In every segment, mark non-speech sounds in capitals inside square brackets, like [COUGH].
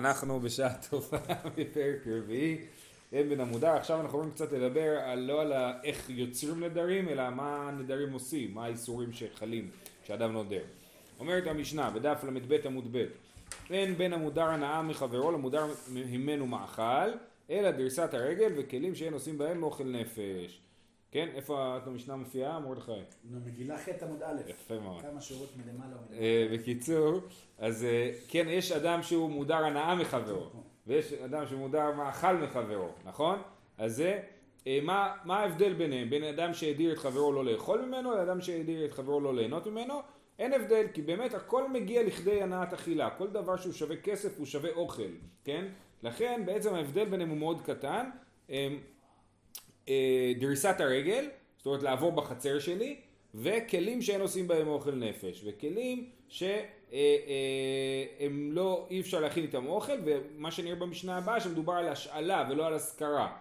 אנחנו בשעה טובה [LAUGHS] בפרק רביעי, אין בן המודע, עכשיו אנחנו יכולים קצת לדבר על, לא על איך יוצרים נדרים, אלא מה הנדרים עושים, מה האיסורים שחלים כשאדם נודר. אומרת המשנה בדף ל"ב עמוד ב' אין בין המודר הנאה מחברו למודר ממנו מאכל, אלא דריסת הרגל וכלים שאין עושים בהם אוכל נפש. כן? איפה המשנה מופיעה, מרדכי? מגילה ח' עמוד א'. יפה מאוד. כמה שורות מלמעלה ומלמעלה. אה, בקיצור, אז אה, כן, יש אדם שהוא מודר הנאה מחברו, ויש אדם שמודר מאכל מחברו, נכון? אז זה, אה, מה, מה ההבדל ביניהם? בין אדם שהדיר את חברו לא לאכול ממנו, לאדם שהדיר את חברו לא ליהנות ממנו? אין הבדל, כי באמת הכל מגיע לכדי הנעת אכילה. כל דבר שהוא שווה כסף הוא שווה אוכל, כן? לכן בעצם ההבדל ביניהם הוא מאוד קטן. אה, דריסת הרגל, זאת אומרת לעבור בחצר שלי, וכלים שאין עושים בהם אוכל נפש, וכלים שהם אה, אה, לא, אי אפשר להכין איתם אוכל, ומה שנראה במשנה הבאה שמדובר על השאלה ולא על השכרה.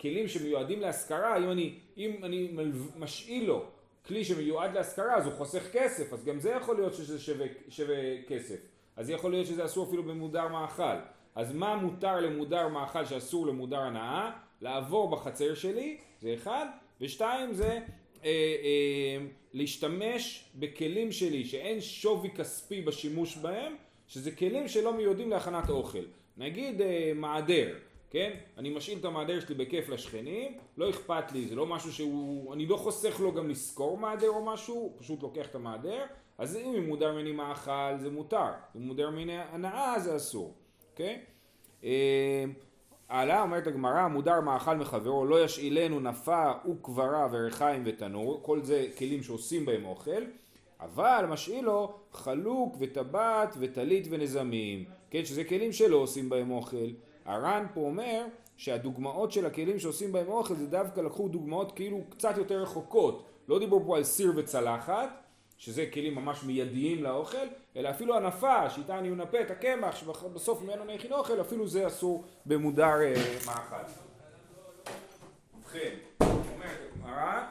כלים שמיועדים להשכרה, אם אני, אם אני משאיל לו כלי שמיועד להשכרה אז הוא חוסך כסף, אז גם זה יכול להיות שזה שווה, שווה כסף. אז יכול להיות שזה אסור אפילו במודר מאכל. אז מה מותר למודר מאכל שאסור למודר הנאה? לעבור בחצר שלי, זה אחד, ושתיים זה אה, אה, להשתמש בכלים שלי שאין שווי כספי בשימוש בהם, שזה כלים שלא מיועדים להכנת אוכל. נגיד אה, מעדר, כן? אני משאיל את המעדר שלי בכיף לשכנים, לא אכפת לי, זה לא משהו שהוא, אני לא חוסך לו גם לשכור מעדר או משהו, הוא פשוט לוקח את המעדר, אז אם הוא מודר ממני מאכל זה מותר, אם מודר ממני הנאה זה אסור, אוקיי? אה, הלאה אומרת הגמרא, מודר מאכל מחברו, לא ישאילנו נפה וקברה וריחיים ותנור, כל זה כלים שעושים בהם אוכל, אבל משאיל לו חלוק וטבעת וטלית ונזמים, כן, שזה כלים שלא עושים בהם אוכל. הר"ן פה אומר שהדוגמאות של הכלים שעושים בהם אוכל זה דווקא לקחו דוגמאות כאילו קצת יותר רחוקות, לא דיברו פה על סיר וצלחת, שזה כלים ממש מיידיים לאוכל, אלא אפילו הנפה, שאיתה אני מנפה את הקמח, שבסוף ממנו אני אכין אוכל, אפילו זה אסור במודר אה, מאכל. ובכן, אומרת הגמרא,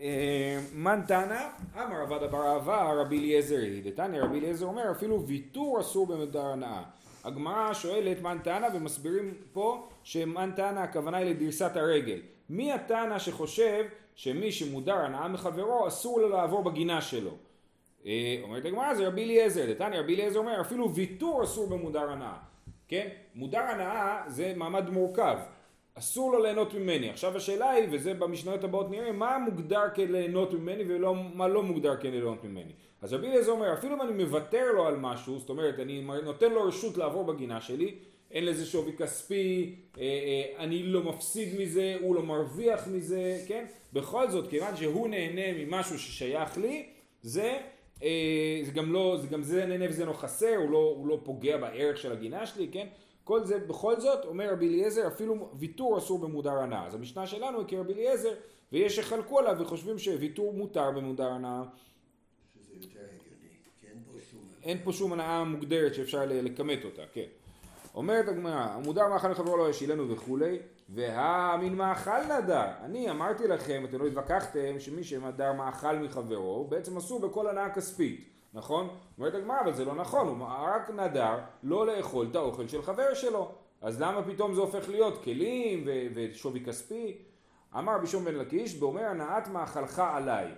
אה, מן תנא, אמר עבד אבר אהבה רבי אליעזר היא, דתניא רבי אליעזר אומר אפילו ויתור אסור במודר הנאה. הגמרא שואלת מן תנא ומסבירים פה שמן תנא הכוונה היא לדריסת הרגל. מי התנא שחושב שמי שמודר הנאה מחברו אסור לו לעבור בגינה שלו? אה, אומרת הגמרא זה רבי אליעזר, דתניא רבי אליעזר אומר אפילו ויתור אסור במודר הנאה, כן? מודר הנאה זה מעמד מורכב, אסור לו ליהנות ממני. עכשיו השאלה היא, וזה במשניות הבאות נראה, מה מוגדר כליהנות ממני ומה לא מוגדר כליהנות ממני. אז רבי אליעזר אומר, אפילו אם אני מוותר לו על משהו, זאת אומרת, אני נותן לו רשות לעבור בגינה שלי, אין לזה שווי כספי, אה, אה, אני לא מפסיד מזה, הוא לא מרוויח מזה, כן? בכל זאת, כיוון שהוא נהנה ממשהו ששייך לי, זה זה גם לא, זה גם זה נהנה וזה לא חסר, הוא לא, הוא לא פוגע בערך של הגינה שלי, כן? כל זה, בכל זאת, אומר רבי אליעזר, אפילו ויתור אסור במודר הנאה. אז המשנה שלנו היא כרבי אליעזר, ויש שחלקו עליו וחושבים שוויתור מותר במודר הנאה. שזה יותר הגיוני, כי אין פה שום... אין פה שום הנאה מוגדרת שאפשר לכמת אותה, כן. אומרת הגמרא, המודר מאכל לחברו לא ישילנו וכולי, והמין מאכל נדר. אני אמרתי לכם, אתם לא התווכחתם, שמי שמדר מאכל מחברו, בעצם אסור בכל הנאה כספית, נכון? אומרת הגמרא, אבל זה לא נכון, הוא רק נדר לא לאכול את האוכל של חבר שלו. אז למה פתאום זה הופך להיות כלים ו- ושווי כספי? אמר בשום בן לקיש, באומר הנאת מאכלך עליי.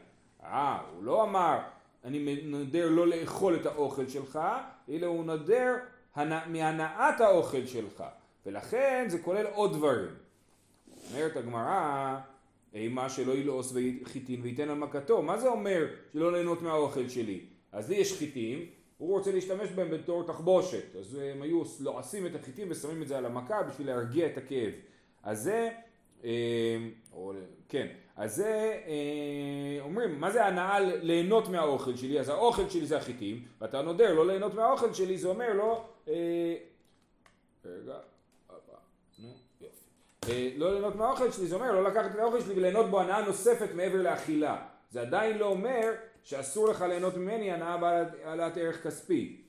אה, הוא לא אמר, אני נדר לא לאכול את האוכל שלך, אלא הוא נדר מהנאת האוכל שלך. ולכן זה כולל עוד דברים. אומרת הגמרא, אימה שלא ילעוס חיטין וייתן על מכתו. מה זה אומר שלא ליהנות מהאוכל שלי? אז לי יש חיטים, הוא רוצה להשתמש בהם בתור תחבושת. אז הם היו לועסים את החיטים ושמים את זה על המכה בשביל להרגיע את הכאב. אז זה, אה, או, כן, אז זה אה, אומרים, מה זה הנאה ליהנות מהאוכל שלי? אז האוכל שלי זה החיטים, ואתה נודר לא ליהנות מהאוכל שלי, זה אומר לא... אה, רגע, אה, לא ליהנות מהאוכל שלי, זה אומר לא לקחת את האוכל שלי וליהנות בו הנאה נוספת מעבר לאכילה. זה עדיין לא אומר שאסור לך ליהנות ממני הנאה בעלת ערך כספי.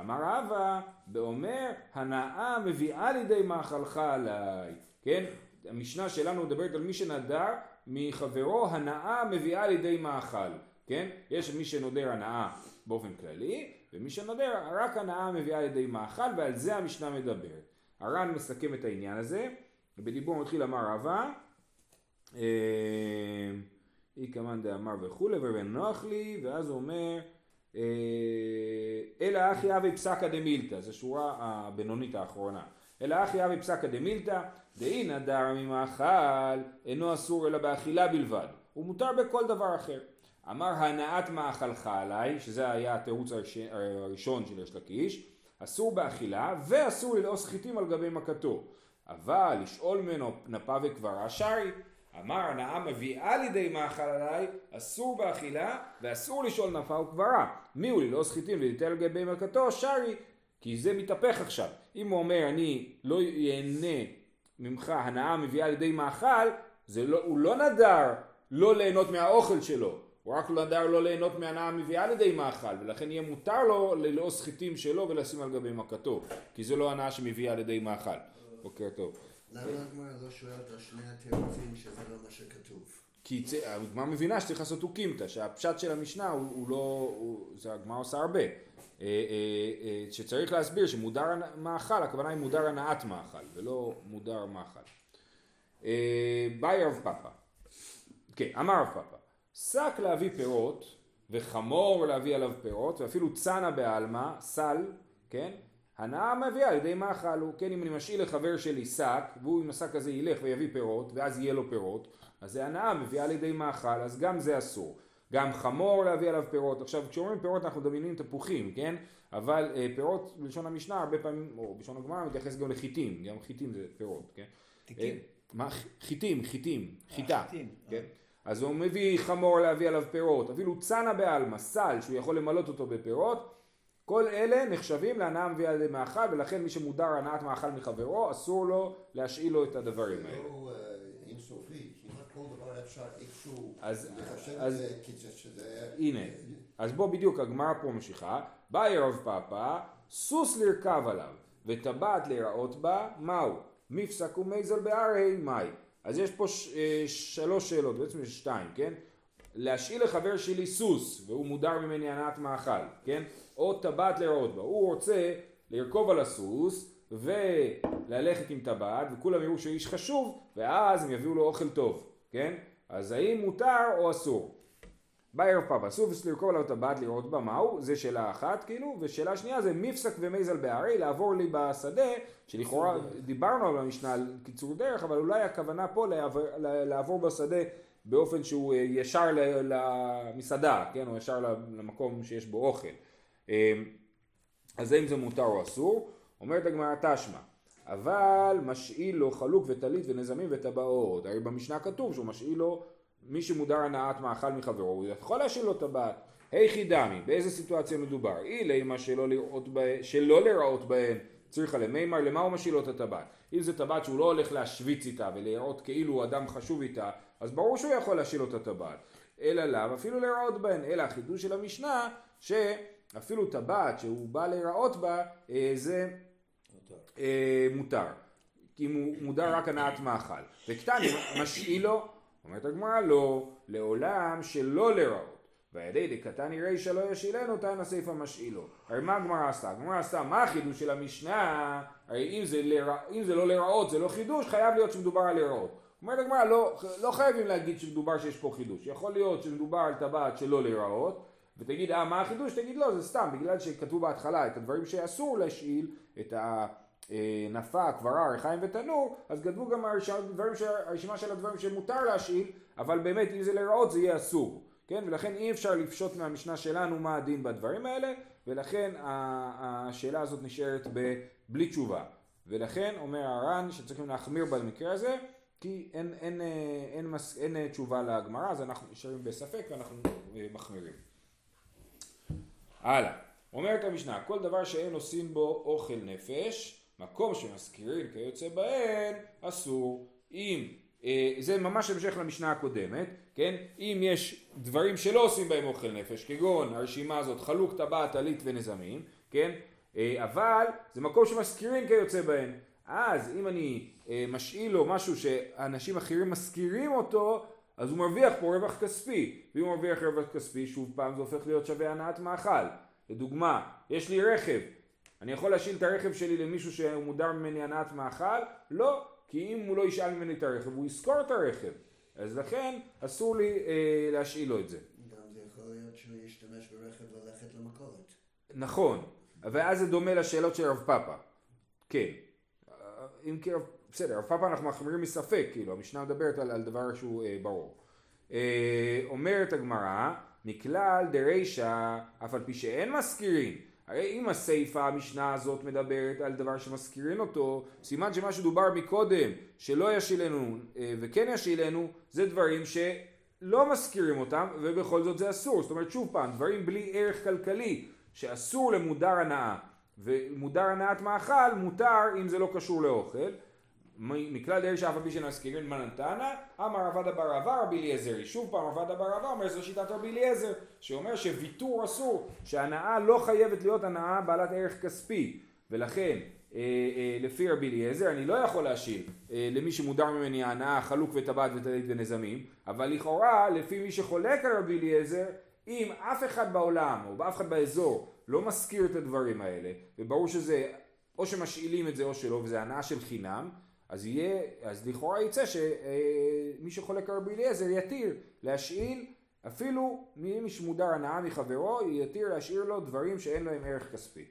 אמר רבא, באומר, הנאה מביאה לידי מאכלך עליי. כן? המשנה שלנו מדברת על מי שנדר מחברו, הנאה מביאה לידי מאכל. כן? יש מי שנודר הנאה באופן כללי, ומי שנדר רק הנאה מביאה לידי מאכל ועל זה המשנה מדברת. הר"ן מסכם את העניין הזה, ובדיבור מתחיל אמר רבא, אה, אי כמאן דאמר וכולי ובן נוח לי, ואז הוא אומר אה, אלא אחי אבי פסקא דמילתא, זו שורה הבינונית האחרונה. אלא אחי אבי פסקא דמילתא, דאי נדר ממאכל, אינו אסור אלא באכילה בלבד. הוא מותר בכל דבר אחר. אמר הנעת מאכלך עליי, שזה היה התירוץ הראשון של יש לקיש, אסור באכילה ואסור ללעוס חיטים על גבי מכתו. אבל לשאול ממנו נפה וקברה שרי. אמר הנאה מביאה לידי מאכל עליי, אסור באכילה ואסור לשאול נפה וקברה. מי הוא ללעוס חיטים ולתל על גבי מכתו? שרי. כי זה מתהפך עכשיו. אם הוא אומר אני לא ייהנה ממך הנאה מביאה לידי מאכל, לא, הוא לא נדר לא ליהנות מהאוכל שלו. הוא רק נדר לא ליהנות מהנאה מביאה לידי מאכל, ולכן יהיה מותר לו ללעוס חיטים שלו ולשים על גבי מכתו, כי זה לא הנאה שמביאה לידי מאכל. בוקר טוב. למה הגמרא לא שואלת על שני התירוצים שזה לא מה שכתוב? כי הגמרא מבינה שצריך לעשות אוקימתא, שהפשט של המשנה הוא, הוא לא, הוא, זה הגמרא עושה הרבה. אה, אה, אה, שצריך להסביר שמודר מאכל, הכוונה היא מודר הנעת מאכל, ולא מודר מאכל. ביי רב פאפה. כן, אמר רב פאפה. שק להביא פירות, וחמור להביא עליו פירות, ואפילו צנע בעלמא, סל, כן? הנאה מביאה על ידי מאכל הוא, כן, אם אני משאיל לחבר שלי שק, והוא עם השק הזה ילך ויביא פירות, ואז יהיה לו פירות, אז זה הנאה מביאה על ידי מאכל, אז גם זה אסור. גם חמור להביא עליו פירות. עכשיו, כשאומרים פירות אנחנו מדמיינים תפוחים, כן? אבל אה, פירות, בלשון המשנה, הרבה פעמים, או בלשון הגמרא, מתייחס גם לחיטים, גם חיטים זה פירות, כן? תיקים. אה, מה? חיטים, חיטים, חיטה. חיטים, כן? אז הוא מביא חמור להביא עליו פירות, אפילו צנע בעלמא, סל שהוא יכול למלות אותו בפירות, כל אלה נחשבים להנאה מביאה לידי מאכל, ולכן מי שמודר הנאת מאכל מחברו, אסור לו להשאיל לו את הדברים זה האלה. לא אה, אינסופי, כמעט כל דבר אפשר איכשהו אז- לחשב את זה כזה שזה... הנה, אז בוא בדיוק הגמרא פה ממשיכה, באי רב פאפא, סוס לרכב עליו, וטבעת להיראות בה, מהו? מפסק ומייזל בהרי, מהי? אז יש פה ש, אה, שלוש שאלות, בעצם יש שתיים, כן? להשאיל לחבר שלי סוס, והוא מודר ממני הנעת מאכל, כן? או טבעת להיראות בה. הוא רוצה לרכוב על הסוס, וללכת עם טבעת, וכולם יראו שהוא איש חשוב, ואז הם יביאו לו אוכל טוב, כן? אז האם מותר או אסור? בערב פאפה, סובס לרכוב עליו טבעת לראות בה מהו, זה שאלה אחת כאילו, ושאלה שנייה זה מפסק ומייזל בהרי, לעבור לי בשדה, שלכאורה דיברנו על המשנה על קיצור דרך, אבל אולי הכוונה פה לעבור, לעבור בשדה באופן שהוא אה, ישר למסעדה, כן, או ישר למקום שיש בו אוכל. אה, אז האם זה מותר או אסור? אומרת הגמרא תשמע, אבל משאיל לו חלוק וטלית ונזמים וטבעות, הרי במשנה כתוב שהוא משאיל לו מי שמודר הנאת מאכל מחברו, הוא יכול להשאיל לו טבעת. היכי דמי, באיזה סיטואציה מדובר? אילי מה שלא לראות בהן, שלא לראות בהן, צריכה למימר, למה הוא משאיל לו את הטבעת? אם זה טבעת שהוא לא הולך להשוויץ איתה ולראות כאילו הוא אדם חשוב איתה, אז ברור שהוא יכול להשאיל לו את הטבעת. אלא לאו, אפילו לראות בהן, אלא החידוש של המשנה, שאפילו טבעת שהוא בא לראות בה, אה, זה אה, מותר. אם הוא מודר רק הנעת מאכל. וקטני משאיל לו, אומרת הגמרא לא, לעולם שלא לראות. וידי דקתני רישא לא ישאילנו, תנא סיפא משאילו. הרי מה הגמרא עשתה? הגמרא עשתה, מה החידוש של המשנה? הרי אם זה, לרע, אם זה לא לראות זה לא חידוש, חייב להיות שמדובר על לראות. אומרת הגמרא, לא, לא חייבים להגיד שמדובר שיש פה חידוש. יכול להיות שמדובר על טבעת שלא לראות, ותגיד, אה, מה החידוש? תגיד, לא, זה סתם, בגלל שכתבו בהתחלה את הדברים שאסור להשאיל, את הנפה, קברה, ריחיים ותנור, אז כתבו גם הרשימה, של הדברים שמותר להשאיל, אבל באמת אם זה לרעות זה יהיה אסור, כן? ולכן אי אפשר לפשוט מהמשנה שלנו מה הדין בדברים האלה, ולכן השאלה הזאת נשארת ב- בלי תשובה. ולכן אומר הר"ן שצריכים להחמיר במקרה הזה, כי אין, אין, אה, אין, מס, אין אה, תשובה לגמרא, אז אנחנו נשארים בספק ואנחנו אה, מחמירים. הלאה. אומרת המשנה, כל דבר שאין עושים בו אוכל נפש, מקום שמזכירים כיוצא בהן, אסור. אם, אה, זה ממש המשך למשנה הקודמת, כן? אם יש דברים שלא עושים בהם אוכל נפש, כגון הרשימה הזאת חלוק, טבעת, טלית ונזמים, כן? אה, אבל זה מקום שמזכירים כיוצא בהן. אז אם אני אה, משאיל לו משהו שאנשים אחרים מזכירים אותו, אז הוא מרוויח פה רווח כספי. ואם הוא מרוויח רווח כספי, שוב פעם זה הופך להיות שווה הנעת מאכל. לדוגמה, יש לי רכב, אני יכול להשאיל את הרכב שלי למישהו שהוא מודר ממני הנעת מאכל? לא, כי אם הוא לא ישאל ממני את הרכב, הוא יזכור את הרכב. אז לכן אסור לי אה, להשאיל לו את זה. גם זה יכול להיות שהוא ישתמש ברכב ללכת למכולת. נכון, ואז זה דומה לשאלות של רב פאפה. כן. אה, אם כי, בסדר, רב פאפה אנחנו מחמירים מספק, כאילו, המשנה מדברת על, על דבר שהוא אה, ברור. אה, אומרת הגמרא, מכלל דרישא, אף על פי שאין מזכירים. הרי אם הסיפא המשנה הזאת מדברת על דבר שמזכירים אותו, סימן שמה שדובר מקודם, שלא ישילנו אה, וכן ישילנו, זה דברים שלא מזכירים אותם, ובכל זאת זה אסור. זאת אומרת, שוב פעם, דברים בלי ערך כלכלי, שאסור למודר הנאה, ומודר הנאת מאכל מותר אם זה לא קשור לאוכל. מכלל דרך שאף על פי שנזכירים מנתנא, אמר עבד בר אבא רבי אליעזר. שוב פעם עבד בר אבא אומר זו שיטת רבי אליעזר, שאומר שוויתור אסור, שהנאה לא חייבת להיות הנאה בעלת ערך כספי, ולכן אה, אה, לפי רבי אליעזר אני לא יכול להשיל אה, למי שמודר ממני ההנאה חלוק וטבעת וטלית ונזמים, אבל לכאורה לפי מי שחולק על רבי אליעזר, אם אף אחד בעולם או אף אחד באזור לא מזכיר את הדברים האלה, וברור שזה או שמשאילים את זה או שלא, וזה הנאה של חינם, אז יהיה, אז לכאורה יצא שמי שחולק על רבי אליעזר יתיר להשאיל אפילו מי שמודר הנאה מחברו, יתיר להשאיר לו דברים שאין להם ערך כספי.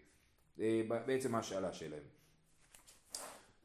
אה, בעצם ההשאלה שלהם.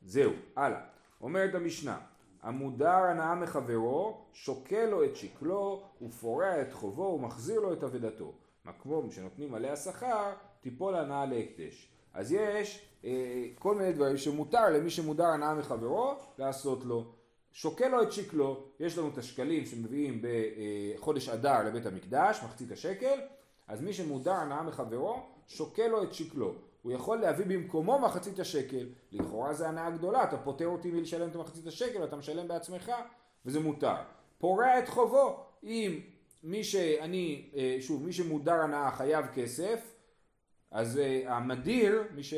זהו, הלאה. אומרת המשנה, המודר הנאה מחברו, שוקל לו את שקלו, ופורע את חובו, ומחזיר לו את אבדתו. מקום שנותנים עליה שכר, תיפול הנאה להקדש. אז יש אה, כל מיני דברים שמותר למי שמודר הנאה מחברו, לעשות לו. שוקל לו את שקלו, יש לנו את השקלים שמביאים בחודש אדר לבית המקדש, מחצית השקל, אז מי שמודר הנאה מחברו, שוקל לו את שקלו. הוא יכול להביא במקומו מחצית השקל, לכאורה זה הנאה גדולה, אתה פוטר אותי מלשלם את מחצית השקל, אתה משלם בעצמך, וזה מותר. פורע את חובו, אם מי שאני, אה, שוב, מי שמודר הנאה חייב כסף, אז uh, המדיר, מי ש...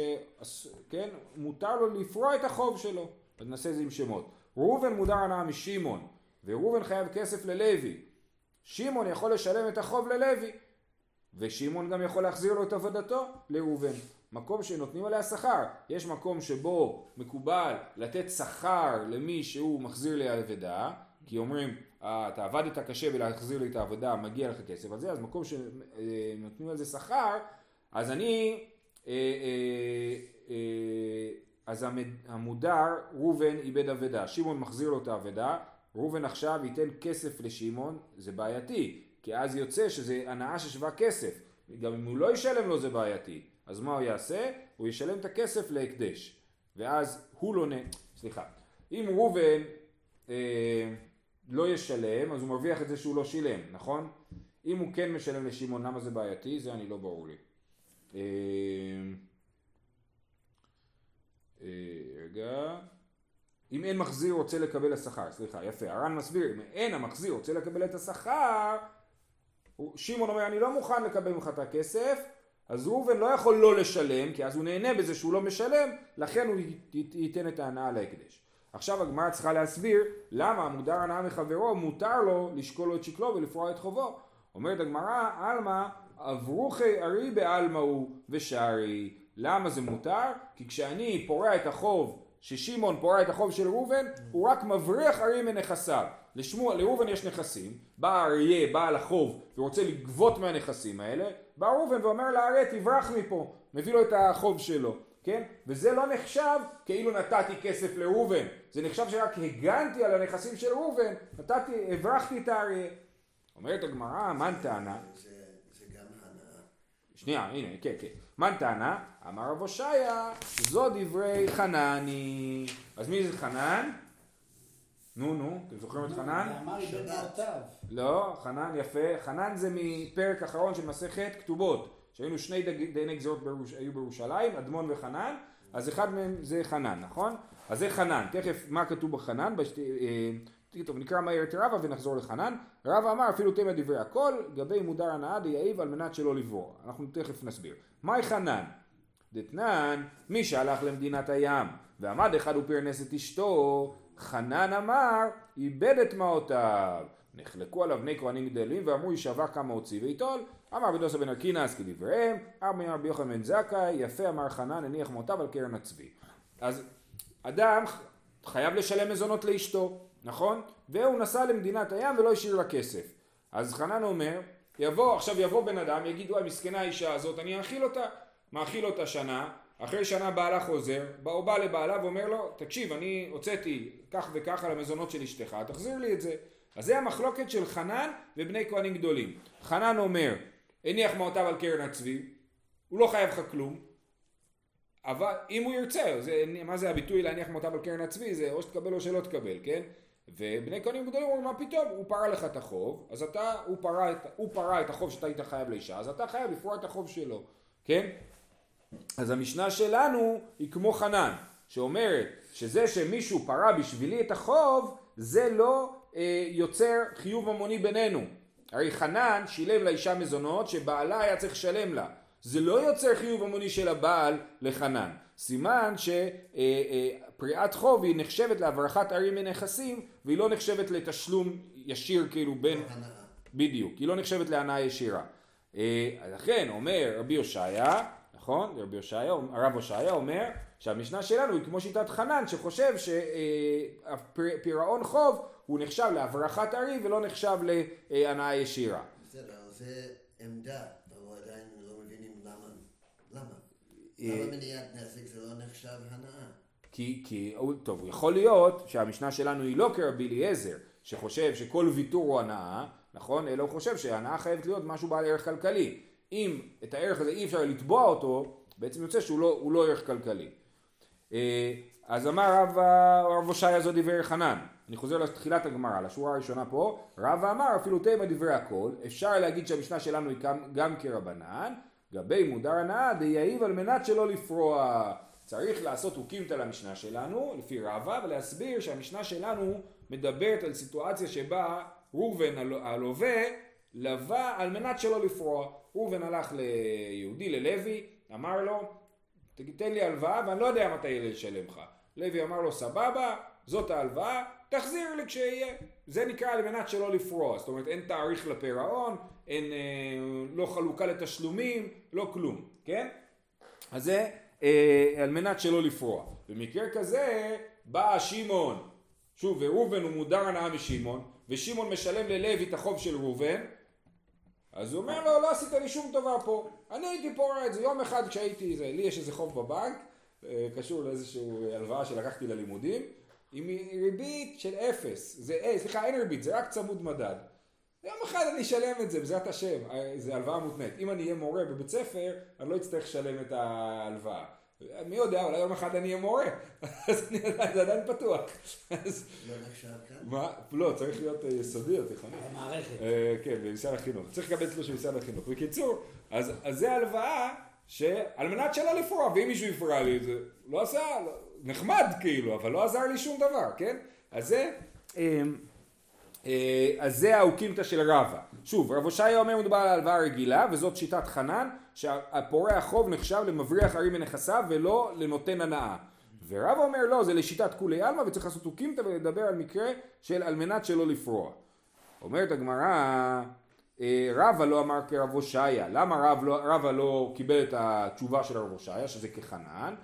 כן, מותר לו לפרוע את החוב שלו. אז נעשה את זה עם שמות. ראובן מודר הנאה משמעון, וראובן חייב כסף ללוי. שמעון יכול לשלם את החוב ללוי, ושמעון גם יכול להחזיר לו את עבודתו לראובן. מקום שנותנים עליה שכר. יש מקום שבו מקובל לתת שכר למי שהוא מחזיר לי אבדה, כי אומרים, אה, אתה עבדת קשה ולהחזיר לי את העבודה, מגיע לך כסף על זה, אז מקום שנותנים על זה שכר, אז אני, אה, אה, אה, אז המודר, ראובן איבד אבדה, שמעון מחזיר לו את האבדה, ראובן עכשיו ייתן כסף לשמעון, זה בעייתי, כי אז יוצא שזה הנאה ששווה כסף, גם אם הוא לא ישלם לו זה בעייתי, אז מה הוא יעשה? הוא ישלם את הכסף להקדש, ואז הוא לא נ... סליחה, אם ראובן אה, לא ישלם, אז הוא מרוויח את זה שהוא לא שילם, נכון? אם הוא כן משלם לשמעון, למה זה בעייתי? זה אני לא ברור לי. אה, אה, רגע. אם אין מחזיר רוצה לקבל השכר, סליחה, יפה, הר"ן מסביר, אם אין המחזיר רוצה לקבל את השכר, שמעון אומר אני לא מוכן לקבל ממך את הכסף, אז ראובן לא יכול לא לשלם, כי אז הוא נהנה בזה שהוא לא משלם, לכן הוא ייתן את ההנאה להקדש. עכשיו הגמרא צריכה להסביר למה המודר הנאה מחברו מותר לו לשקול לו את שקלו ולפרוע את חובו. אומרת הגמרא, עלמא אברוכי ארי בעלמא הוא ושרי. למה זה מותר? כי כשאני פורע את החוב, ששמעון פורע את החוב של ראובן, הוא רק מבריח ארי מנכסיו. לשמו, לראובן יש נכסים, בא אריה, בעל החוב, ורוצה לגבות מהנכסים האלה, בא ראובן ואומר לאריה תברח מפה, מביא לו את החוב שלו, כן? וזה לא נחשב כאילו נתתי כסף לראובן, זה נחשב שרק הגנתי על הנכסים של ראובן, נתתי, הברחתי את האריה. אומרת הגמרא, מן טענה? זה, זה גם הנאה. שנייה, הנה, כן, כן. טענה? אמר רב הושעיה, זו דברי חנני. אז מי זה חנן? נו, נו, אתם זוכרים את חנן? לא, חנן יפה. חנן זה מפרק אחרון של מסכת כתובות. שהיינו שני גזירות בירוש, היו בירושלים, אדמון וחנן, אז אחד מהם זה חנן, נכון? אז זה חנן. תכף, מה כתוב בחנן? אה, טוב, נקרא מהר את רבא ונחזור לחנן. רבא אמר אפילו תמה דברי הכל, גבי מודר הנאה דיעיב על מנת שלא לברור. אנחנו תכף נסביר. מהי חנן? דתנן, מי שהלך למדינת הים ועמד אחד ופרנס את אשתו, חנן אמר, איבד את מעותיו. נחלקו עליו בני כהנים גדולים ואמרו יישבע כמה הוציא ויטול, אמר רבי דוסה בן ארקינס כדבריהם, אמר רבי יוחנן בן זכאי, יפה אמר חנן, הניח מותיו על קרן הצבי. אז אדם חייב לשלם מזונות לאשתו, נכון? והוא נסע למדינת הים ולא השאיר לה כסף. אז חנן אומר, יבוא, עכשיו יבוא בן אדם, יגיד, וואי, מסכנה האישה הזאת, אני אאכיל אותה. מאכיל אותה שנה, אחרי שנה בעלה חוזר, הוא בא לבעלה ואומר לו, תקשיב, אני הוצאתי כך וכך על המזונות של אשתך, תחזיר לי את זה. אז זה המחלוקת של חנן ובני כהנים גדולים. חנן אומר, הניח מעותיו על קרן הצבי, הוא לא חייב לך כלום, אבל אם הוא ירצה, זה, מה זה הביטוי להניח מעותיו על קרן הצבי? זה או שתקבל או שלא תקבל, כן? ובני כהנים גדולים אומרים, מה פתאום, הוא פרע לך את החוב, אז אתה, הוא את, הוא פרע את החוב שאתה היית חייב לאישה, אז אתה חייב לפרוע את החוב שלו, כן? אז המשנה שלנו היא כמו חנן, שאומרת שזה שמישהו פרע בשבילי את החוב, זה לא אה, יוצר חיוב ממוני בינינו. הרי חנן שילם לאישה מזונות שבעלה היה צריך לשלם לה. זה לא יוצר חיוב ממוני של הבעל לחנן. סימן שפריעת אה, אה, חוב היא נחשבת להברחת ערים מנכסים והיא לא נחשבת לתשלום ישיר כאילו בין... בדיוק, היא לא נחשבת להנאה ישירה. אה, לכן אומר רבי הושעיה נכון? רבי הושעיה, הרב הושעיה אומר שהמשנה שלנו היא כמו שיטת חנן שחושב שפירעון חוב הוא נחשב להברחת ארי ולא נחשב להנאה ישירה. בסדר, זה עמדה, אבל עדיין לא מבינים למה. למה? אה, למה מניעת נזק זה לא נחשב הנאה? כי, כי, טוב, יכול להיות שהמשנה שלנו היא לא כרבי אליעזר, שחושב שכל ויתור הוא הנאה, נכון? אלא הוא חושב שהנאה חייבת להיות משהו בעל ערך כלכלי. אם את הערך הזה אי אפשר לתבוע אותו, בעצם יוצא שהוא לא, לא ערך כלכלי. אה, אז אמר רב, הושעיה זו דברי חנן. אני חוזר לתחילת הגמרא, לשורה הראשונה פה. רב אמר אפילו תימא דברי הכל. אפשר להגיד שהמשנה שלנו היא גם, גם כרבנן. גבי מודר הנאה דייעיב על מנת שלא לפרוע. צריך לעשות אוקימתא למשנה שלנו, לפי רבא, ולהסביר שהמשנה שלנו מדברת על סיטואציה שבה ראובן הלווה לווה על מנת שלא לפרוע. ראובן הלך ליהודי, ללוי, אמר לו, תן לי הלוואה ואני לא יודע מתי יהיה לשלם לך. לוי אמר לו, סבבה, זאת ההלוואה, תחזיר לי כשיהיה. זה נקרא על מנת שלא לפרוע, זאת אומרת אין תאריך לפירעון, אין, אה, לא חלוקה לתשלומים, לא כלום, כן? אז זה על מנת שלא לפרוע. במקרה כזה בא שמעון, שוב, וראובן הוא מודר הנאה משמעון, ושמעון משלם ללוי את החוב של ראובן, אז הוא אומר לו, לא עשית לי שום טובה פה. אני הייתי פורע את זה יום אחד כשהייתי, זה, לי יש איזה חוב בבנק, אה, קשור לאיזושהי הלוואה שלקחתי ללימודים, עם ריבית של אפס. זה, אה, סליחה, אין ריבית, זה רק צמוד מדד. יום אחד אני אשלם את זה, בעזרת השם, אה, זה הלוואה מותנית. אם אני אהיה מורה בבית ספר, אני לא אצטרך לשלם את ההלוואה. מי יודע, אולי יום אחד אני אהיה מורה, [LAUGHS] אז אני יודע, זה עדיין פתוח. לא? מה? לא, צריך להיות אה, יסודי או תיכוני. במערכת. אה, כן, במשרד החינוך. צריך לקבל תלוש במשרד החינוך. בקיצור, אז זה הלוואה שעל מנת שלא לפרוע, ואם מישהו יפרע לי את זה, לא עשה, לא, נחמד כאילו, אבל לא עזר לי שום דבר, כן? אז זה... אה, אז זה האוקימתא של רבא. שוב, רב הושעיה אומר מדובר על הלוואה רגילה, וזאת שיטת חנן, שהפורע החוב נחשב למבריח ערים מנכסיו ולא לנותן הנאה. ורבא אומר לא, זה לשיטת כולי עלמא וצריך לעשות אוקימתא ולדבר על מקרה של על מנת שלא לפרוע. אומרת הגמרא, אה, רבא לא אמר כרב הושעיה, למה רב לא, רבא לא קיבל את התשובה של רב הושעיה, שזה כחנן?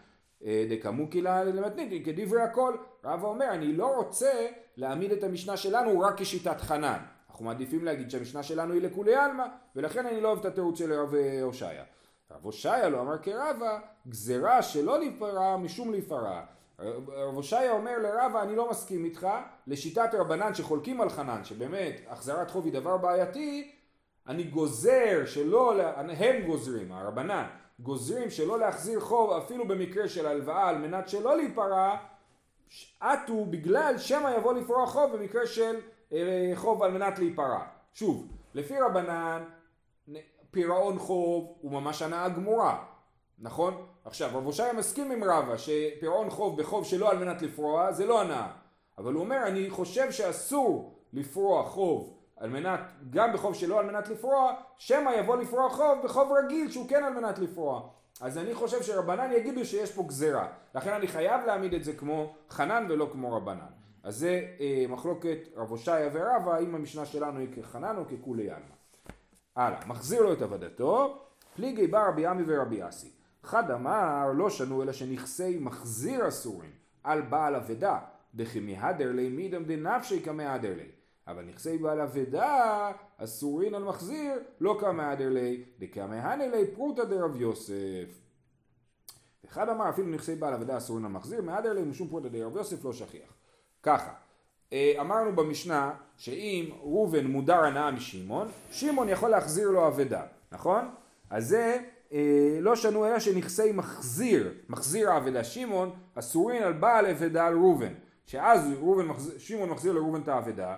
אה, דקמוקי למתנית, כדברי הכל. רבא אומר, אני לא רוצה להעמיד את המשנה שלנו רק כשיטת חנן. אנחנו מעדיפים להגיד שהמשנה שלנו היא לכולי עלמא, ולכן אני לא אוהב את התירוץ של רב הושעיה. רב הושעיה לא אמר כרבא, גזירה שלא להיפרע משום להיפרע. רב הושעיה אומר לרבא, אני לא מסכים איתך, לשיטת רבנן שחולקים על חנן, שבאמת החזרת חוב היא דבר בעייתי, אני גוזר שלא, הם גוזרים, הרבנן, גוזרים שלא להחזיר חוב אפילו במקרה של הלוואה על מנת שלא להיפרע, עטו בגלל שמא יבוא לפרוע חוב במקרה של אה, חוב על מנת להיפרע. שוב, לפי רבנן, פירעון חוב הוא ממש הנאה גמורה, נכון? עכשיו, רב הושעיה מסכים עם רבא שפירעון חוב בחוב שלא על מנת לפרוע זה לא הנאה. אבל הוא אומר, אני חושב שאסור לפרוע חוב על מנת, גם בחוב שלא על מנת לפרוע, שמא יבוא לפרוע חוב בחוב רגיל שהוא כן על מנת לפרוע. אז אני חושב שרבנן יגידו שיש פה גזירה. לכן אני חייב להעמיד את זה כמו חנן ולא כמו רבנן. אז זה אה, מחלוקת רב הושעיה ורבא, האם המשנה שלנו היא כחנן או ככולי עלמא. הלאה, מחזיר לו את עבדתו, פליגי בא רבי עמי ורבי אסי. חד אמר לא שנו אלא שנכסי מחזיר אסורים על בעל אבדה, דכי מהדר לי מידם דנפשי כמהדר לי. אבל נכסי בעל אבדה אסורין על מחזיר לא כמהדר לי, דכמהנה לי פרוטה דרב יוסף. אחד אמר אפילו נכסי בעל אבדה אסורין על מחזיר, מהדר לי משום פרוטה דרב יוסף לא שכיח. ככה, אה, אמרנו במשנה שאם ראובן מודר הנאה משמעון, שמעון יכול להחזיר לו אבדה, נכון? אז זה אה, לא שנו אלא שנכסי מחזיר, מחזיר האבדה שמעון, אסורין על בעל אבדה על ראובן. שאז שמעון מחזיר לראובן את האבדה,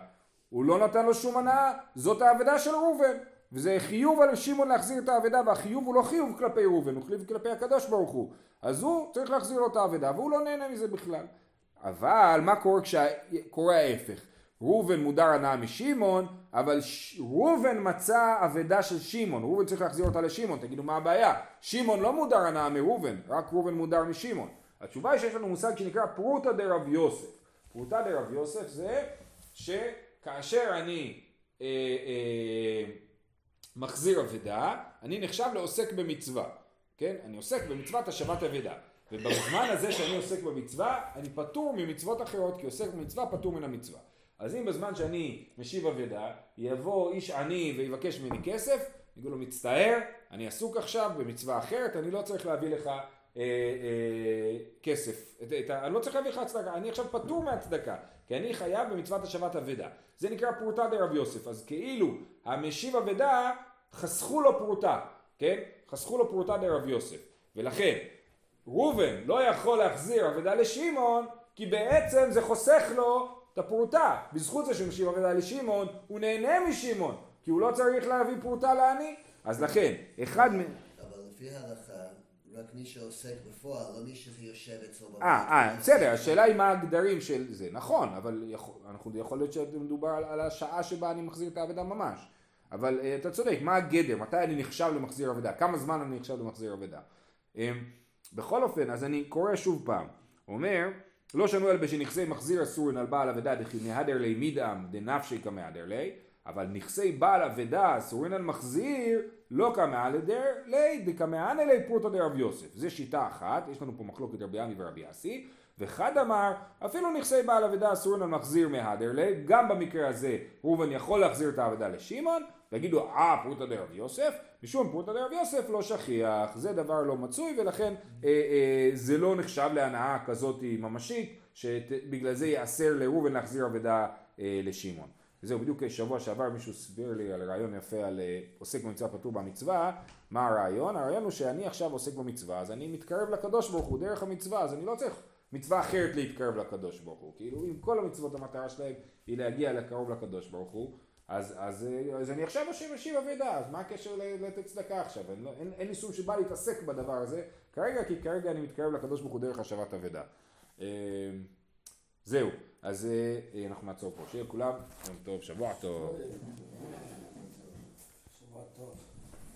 הוא לא נתן לו שום הנאה, זאת האבדה של ראובן. וזה חיוב על שמעון להחזיר את האבדה, והחיוב הוא לא חיוב כלפי ראובן, הוא חיוב כלפי הקדוש ברוך הוא. אז הוא צריך להחזיר לו את האבדה, והוא לא נהנה מזה בכלל. אבל מה קורה כשקורה ההפך? ראובן מודר הנאה משמעון, אבל ש... ראובן מצא אבדה של שמעון, ראובן צריך להחזיר אותה לשמעון, תגידו מה הבעיה? שמעון לא מודר הנאה מראובן, רק ראובן מודר משמעון. התשובה היא שיש לנו מושג שנקרא פרוטה דרב יוסף. פרוטה דרב יוסף זה שכאשר אני אה, אה, מחזיר אבדה, אני נחשב לעוסק במצווה, כן? אני עוסק במצוות השבת אבדה. ובזמן הזה שאני עוסק במצווה, אני פטור ממצוות אחרות, כי עוסק במצווה פטור מן המצווה. אז אם בזמן שאני משיב אבדה, יבוא איש עני ויבקש ממני כסף, אגיד לו מצטער, אני עסוק עכשיו במצווה אחרת, אני לא צריך להביא לך אה, אה, כסף, את, את, אני לא צריך להביא לך הצדקה, אני עכשיו פטור מהצדקה, כי אני חייב במצוות השבת אבדה. זה נקרא פרוטה דרב יוסף, אז כאילו המשיב אבדה חסכו לו פרוטה, כן? חסכו לו פרוטה דרב יוסף, ולכן ראובן לא יכול להחזיר אבדה לשמעון, כי בעצם זה חוסך לו את הפרוטה. בזכות זה שהוא משיב אבדה לשמעון, הוא נהנה משמעון, כי הוא לא צריך להביא פרוטה לעני. אז לכן, אחד מ... אבל לפי ההלכה, רק מי שעוסק בפועל, לא מי שיושב אצלו בבית. אה, אה, בסדר, השאלה היא מה הגדרים של זה. נכון, אבל יכול, אנחנו, יכול להיות שמדובר על, על השעה שבה אני מחזיר את האבדה ממש. אבל uh, אתה צודק, מה הגדר? מתי אני נחשב למחזיר אבדה? כמה זמן אני נחשב למחזיר אבדה? Um, בכל אופן, אז אני קורא שוב פעם. אומר, לא שנו אלא בשנכסי מחזיר אסורין על בעל אבדה דכי מהדר לי מידעם דנפשי כמהדר לי, אבל נכסי בעל אבדה אסורין על מחזיר לא כמהדר לי דכמהנה לי פרוטו דרב יוסף. זה שיטה אחת, יש לנו פה מחלוקת רבי עמי ורבי אסי, וחד אמר אפילו נכסי בעל אבדה אסורין על מחזיר מהדר לי, גם במקרה הזה ראובן יכול להחזיר את האבדה לשמעון, ויגידו אה פרוטה דרב יוסף, משום פרוטה דרב יוסף לא שכיח, זה דבר לא מצוי ולכן אה, אה, זה לא נחשב להנאה כזאת ממשית, שבגלל זה ייאסר לראובן להחזיר אבדה אה, לשמעון. זהו, בדיוק שבוע שעבר מישהו הסביר לי על רעיון יפה על אה, עוסק במצווה פטור במצווה, מה הרעיון? הרעיון הוא שאני עכשיו עוסק במצווה, אז אני מתקרב לקדוש ברוך הוא דרך המצווה, אז אני לא צריך מצווה אחרת להתקרב לקדוש ברוך הוא, כאילו אם כל המצוות המטרה שלהם היא להגיע לקרוב לקדוש ברוך הוא, אז, אז, אז אני עכשיו משיב משיב אבידה, אז מה הקשר לתת צדקה עכשיו? אין, לא, אין, אין לי שום שבא להתעסק בדבר הזה כרגע, כי כרגע אני מתקרב לקדוש ברוך הוא דרך השבת אבידה. אה, זהו, אז אה, אנחנו נעצור פה. שיהיה לכולם יום טוב, שבוע טוב. שבוע טוב.